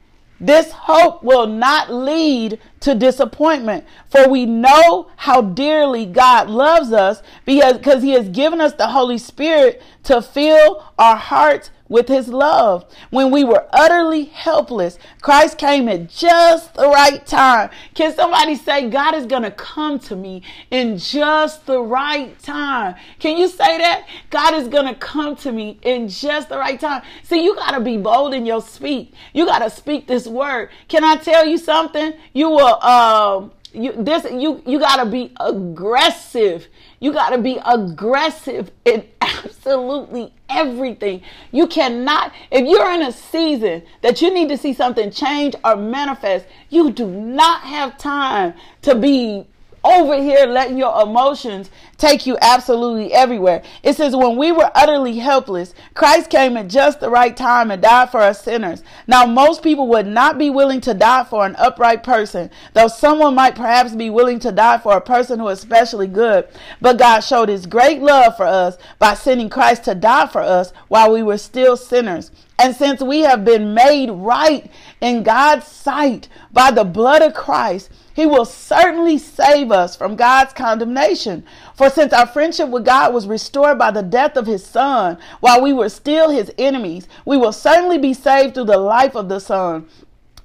This hope will not lead to disappointment, for we know how dearly God loves us because, He has given us the Holy Spirit to fill our hearts with his love. When we were utterly helpless, Christ came at just the right time. Can somebody say, God is going to come to me in just the right time? Can you say that? God is going to come to me in just the right time. See, you got to be bold in your speak. You got to speak this word. Can I tell you something? You will, um, you this you you got to be aggressive you got to be aggressive in <laughs> absolutely everything. You cannot if you're in a season that you need to see something change or manifest you do not have time to be over here letting your emotions take you absolutely everywhere. It says, when we were utterly helpless, Christ came at just the right time and died for us sinners. Now, most people would not be willing to die for an upright person, though someone might perhaps be willing to die for a person who is especially good. But God showed his great love for us by sending Christ to die for us while we were still sinners. And since we have been made right in God's sight by the blood of Christ, he will certainly save us from God's condemnation. For since our friendship with God was restored by the death of his son, while we were still his enemies, we will certainly be saved through the life of the son.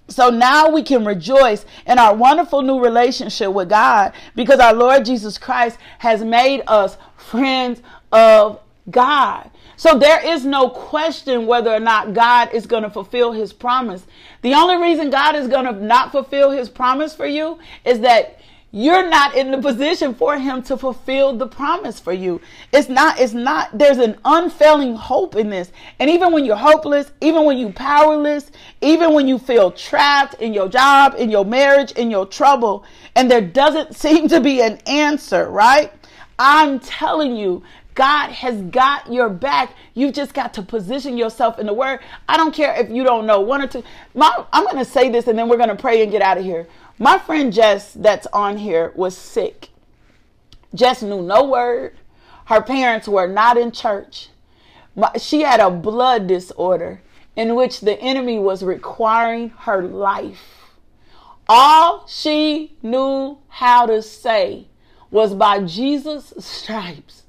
So now we can rejoice in our wonderful new relationship with God because our Lord Jesus Christ has made us friends of God. So there is no question whether or not God is going to fulfill his promise. The only reason God is going to not fulfill his promise for you is that you're not in the position for him to fulfill the promise for you. It's not, it's not, there's an unfailing hope in this. And even when you're hopeless, even when you're powerless, even when you feel trapped in your job, in your marriage, in your trouble, and there doesn't <laughs> seem to be an answer, right? I'm telling you, God has got your back. You've just got to position yourself in the word. I don't care if you don't know one or two. My, I'm going to say this and then we're going to pray and get out of here. My friend Jess, that's on here, was sick. Jess knew no word. Her parents were not in church. She had a blood disorder in which the enemy was requiring her life. All she knew how to say was by Jesus' <laughs> stripes,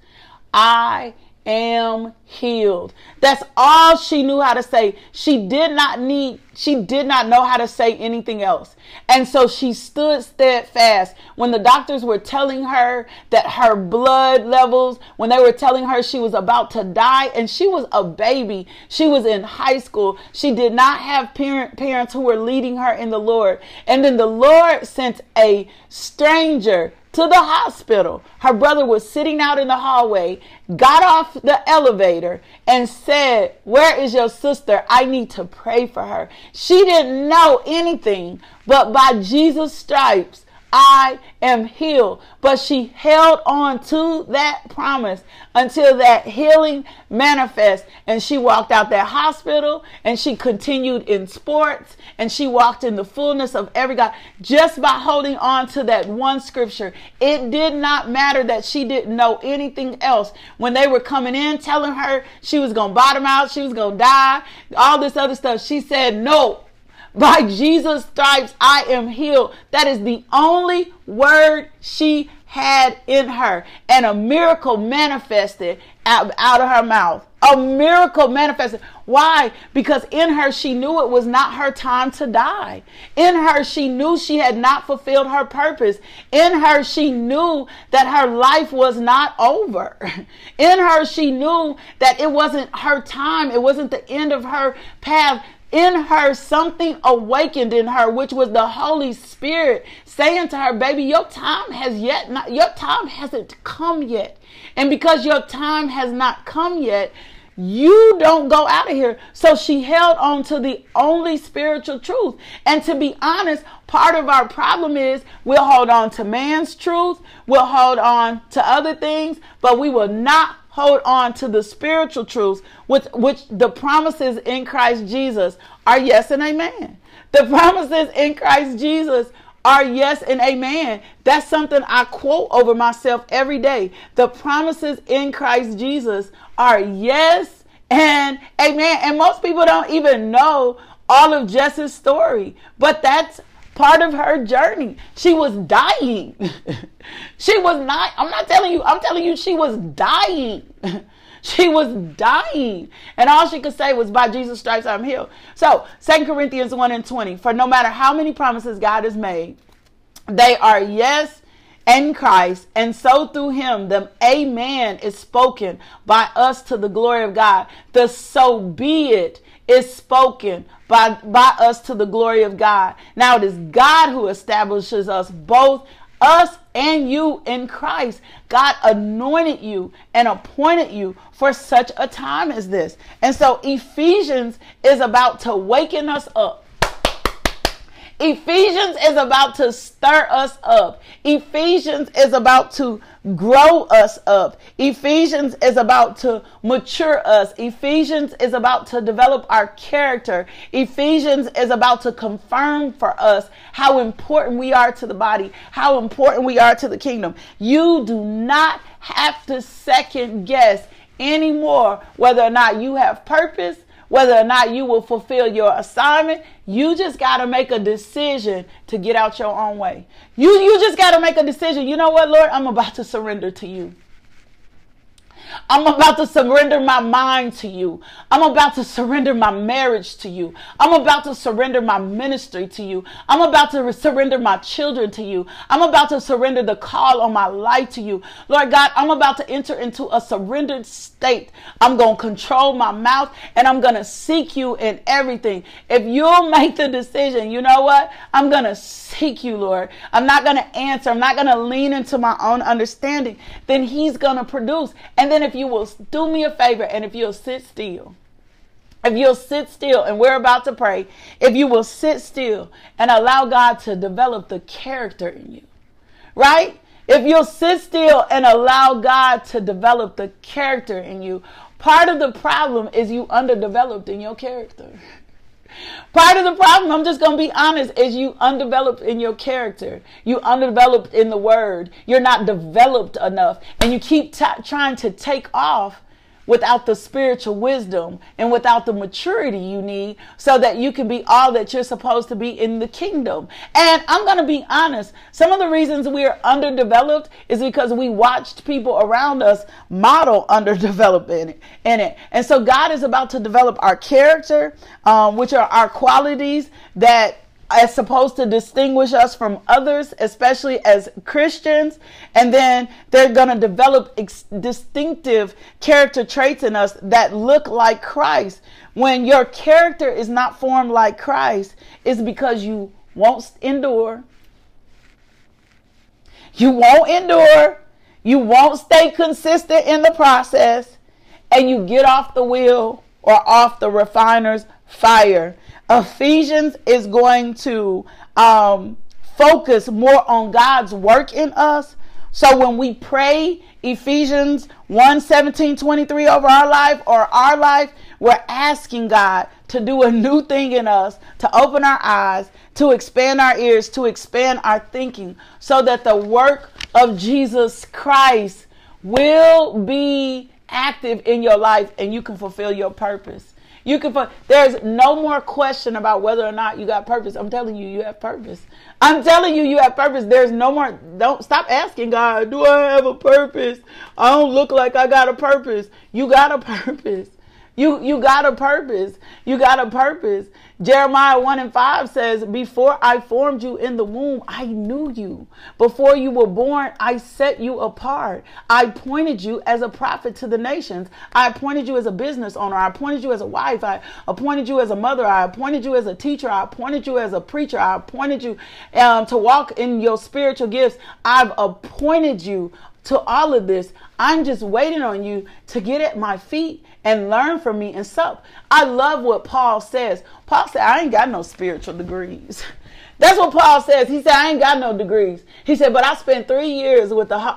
I am healed. That's all she knew how to say. She did not need, she did not know how to say anything else. And so she stood steadfast when the doctors were telling her that her blood levels, when they were telling her she was about to die, and she was a baby. She was in high school. She did not have parent, parents who were leading her in the Lord. And then the Lord sent a stranger to the hospital. Her brother was sitting out in the hallway, got off the elevator, and said, Where is your sister? I need to pray for her. She didn't know anything, but by Jesus' stripes, I am healed. But she held on to that promise until that healing manifest. And she walked out that hospital and she continued in sports and she walked in the fullness of every God just by holding on to that one scripture. It did not matter that she didn't know anything else. When they were coming in telling her she was going to bottom out, she was going to die, all this other stuff, she said, No, by Jesus' stripes, I am healed. That is the only word she had in her. And a miracle manifested out, of her mouth. A miracle manifested. Why? Because in her, she knew it was not her time to die. In her, she knew she had not fulfilled her purpose. In her, she knew that her life was not over. <laughs> In her, she knew that it wasn't her time. It wasn't the end of her path in her something awakened in her which was the holy spirit saying to her baby your time has yet not your time hasn't come yet and because your time has not come yet you don't go out of here. So she held on to the only spiritual truth. And to be honest, part of our problem is we'll hold on to man's truth, we'll hold on to other things, but we will not hold on to the spiritual truths, which, which the promises in Christ Jesus are yes and amen. The promises in Christ Jesus are yes and amen. That's something I quote over myself every day. The promises in Christ Jesus are yes and amen. And most people don't even know all of Jess's story, but that's part of her journey. She was dying. <laughs> she was not, I'm not telling you, I'm telling you, she was dying. <laughs> she was dying. And all she could say was, By Jesus' stripes, I'm healed. So, Second Corinthians 1 and 20, for no matter how many promises God has made, they are yes in Christ, and so through him the amen is spoken by us to the glory of God. The so be it is spoken by, by us to the glory of God. Now it is God who establishes us both us and you in Christ. God anointed you and appointed you for such a time as this. And so Ephesians is about to waken us up Ephesians is about to stir us up. Ephesians is about to grow us up. Ephesians is about to mature us. Ephesians is about to develop our character. Ephesians is about to confirm for us how important we are to the body, how important we are to the kingdom. You do not have to second guess anymore whether or not you have purpose whether or not you will fulfill your assignment. You just got to make a decision to get out your own way. You, you just got to make a decision. You know what, Lord? I'm about to surrender to you. I'm about to surrender my mind to you. I'm about to surrender my marriage to you. I'm about to surrender my ministry to you. I'm about to surrender my children to you. I'm about to surrender the call on my life to you. Lord God, I'm about to enter into a surrendered state. I'm going to control my mouth and I'm going to seek you in everything. If you'll make the decision, you know what? I'm going to seek you, Lord. I'm not going to answer. I'm not going to lean into my own understanding. Then He's going to produce. And then if you will do me a favor and if you'll sit still, if you'll sit still, and we're about to pray, if you will sit still and allow God to develop the character in you, right? If you'll sit still and allow God to develop the character in you, part of the problem is you underdeveloped in your character. Part of the problem, I'm just going to be honest, is you undeveloped in your character. You undeveloped in the word. You're not developed enough. And you keep t- trying to take off without the spiritual wisdom and without the maturity you need so that you can be all that you're supposed to be in the kingdom. And I'm going to be honest, some of the reasons we are underdeveloped is because we watched people around us model <laughs> underdevelopment in it. And so God is about to develop our character, um, which are our qualities that as supposed to distinguish us from others, especially as Christians. And then they're going to develop ex- distinctive character traits in us that look like Christ. When your character is not formed like Christ, it's because you won't endure. You won't endure. You won't stay consistent in the process. And you get off the wheel or off the refiner's fire. Ephesians is going to um, focus more on God's work in us. So when we pray Ephesians 1 17, 23 over our life or our life, we're asking God to do a new thing in us, to open our eyes, to expand our ears, to expand our thinking, so that the work of Jesus Christ will be active in your life and you can fulfill your purpose. You can find there's no more question about whether or not you got purpose. I'm telling you, you have purpose. I'm telling you, you have purpose. There's no more. Don't stop asking God, do I have a purpose? I don't look like I got a purpose. You got a <laughs> purpose. You you got a purpose. You got a purpose. Jeremiah 1 and 5 says, Before I formed you in the womb, I knew you. Before you were born, I set you apart. I appointed you as a prophet to the nations. I appointed you as a business owner. I appointed you as a wife. I appointed you as a mother. I appointed you as a teacher. I appointed you as a preacher. I appointed you um, to walk in your spiritual gifts. I've appointed you to all of this. I'm just waiting on you to get at my feet and learn from me and sup. I love what Paul says. Paul said, I ain't got no spiritual degrees. <laughs> That's what Paul says. He said, I ain't got no degrees. He said, but I spent three years with the.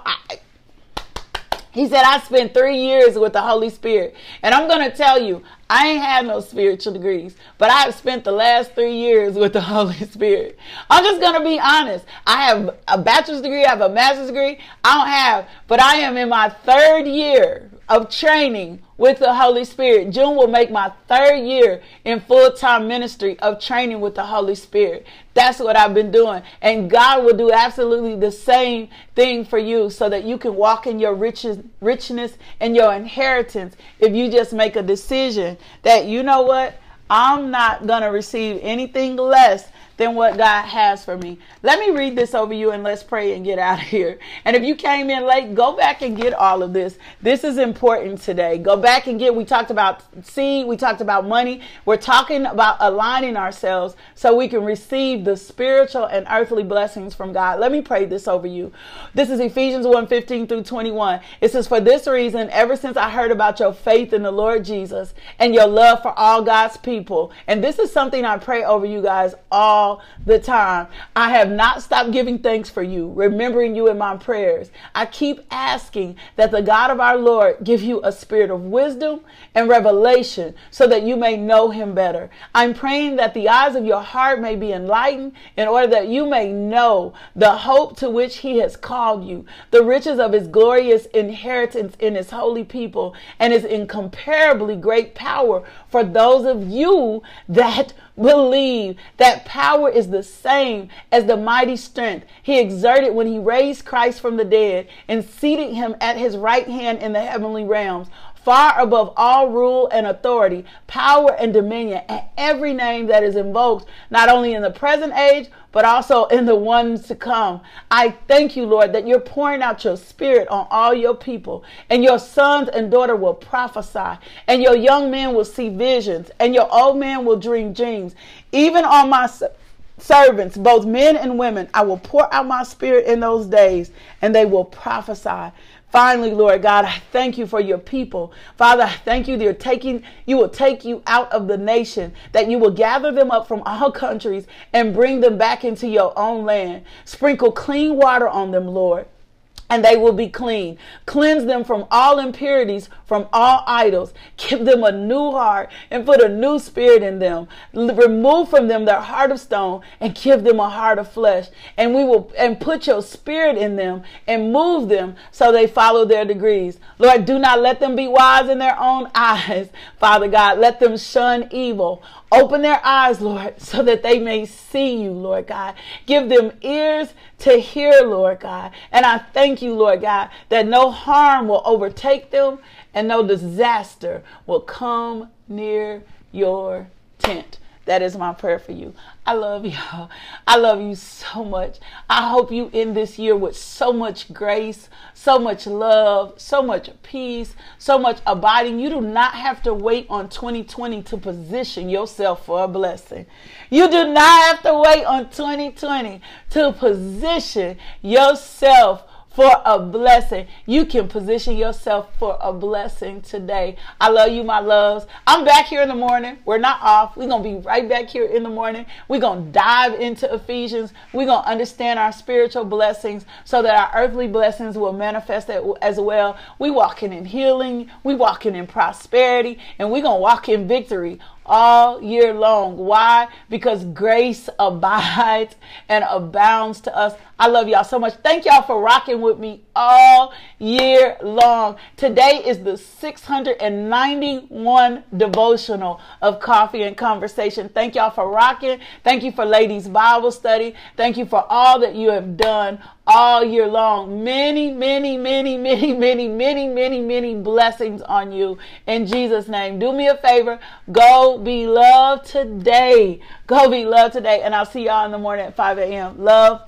He said, I spent three years with the Holy Spirit. And I'm going to tell you, I ain't had no spiritual degrees, but I've spent the last three years with the <laughs> Holy Spirit. I'm just going to be honest. I have a bachelor's degree, I have a master's degree. I don't have, but I am in my third year of training with the Holy Spirit. June will make my third year in full time ministry of training with the Holy Spirit. That's what I've been doing. And God will do absolutely the same thing for you so that you can walk in your riches, richness and your inheritance if you just make a decision that, you know what? I'm not going to receive anything less than what God has for me. Let me read this over you and let's pray and get out of here. And if you came in late, go back and get all of this. This is important today. Go back and get, we talked about seed, we talked about money. We're talking about aligning ourselves so we can receive the spiritual and earthly blessings from God. Let me pray this over you. This is Ephesians 1 15 through 21. It says, For this reason, ever since I heard about your faith in the Lord Jesus and your love for all God's people, and this is something I pray over you guys all all the time. I have not stopped giving thanks for you, remembering you in my prayers. I keep asking that the God of our Lord give you a spirit of wisdom and revelation so that you may know him better. I'm praying that the eyes of your heart may be enlightened in order that you may know the hope to which he has called you, the riches of his glorious inheritance in his holy people, and his incomparably great power for those of you that believe that power is the same as the mighty strength he exerted when he raised Christ from the dead and seated him at his right hand in the heavenly realms far above all rule and authority, power and dominion, and every name that is invoked, not only in the present age, but also in the ones to come. I thank you, Lord, that you're pouring out your spirit on all your people, and your sons and daughter will prophesy, and your young men will see visions, and your old men will dream dreams. Even on my servants, both men and women, I will pour out my spirit in those days, and they will prophesy. Finally, Lord God, I thank you for your people. Father, I thank you that you're taking, you will take you out of the nation, that you will gather them up from all <laughs> countries and bring them back into your own land. Sprinkle clean water on them, Lord and they will be clean. Cleanse them from all impurities, from all idols. <laughs> Give them a new heart and put a new spirit in them. Remove from them their heart of stone and give them a heart of flesh. And we will, and put your spirit in them and move them so they follow their degrees. Lord, do not let them be wise in their own <laughs> eyes. Father God, let them shun evil. Open their eyes, Lord, <laughs> so that they may see you, Lord God. Give them ears to hear, Lord God. And I thank you, Lord God, that no harm will overtake them and no disaster will come near your tent. That is my prayer for you. I love y'all. I love you so much. I hope you end this year with so much grace, so much love, so much peace, so much abiding. You do not have to wait on 2020 to position yourself for a blessing. You do not have to wait on 2020 to position yourself for a blessing. You can position yourself for a blessing today. I love you, my loves. I'm back here in the morning. We're not off. We're going to be right back here in the morning. We're going to dive into Ephesians. We're going to understand our spiritual blessings so that our earthly blessings will manifest as well. We walking in healing. We walking in prosperity and we're going to walk in victory all year long. Why? Because grace <laughs> abides and abounds to us. I love y'all so much. Thank y'all for rocking with me all year long. Today is the 691 devotional of coffee and conversation. Thank y'all for rocking. Thank you for ladies Bible study. Thank you for all that you have done all year long. Many, many, many, many, many, many, many, many blessings on you in Jesus' name. Do me a favor. Go be loved today. Go be loved today. And I'll see y'all in the morning at 5 a.m. Love.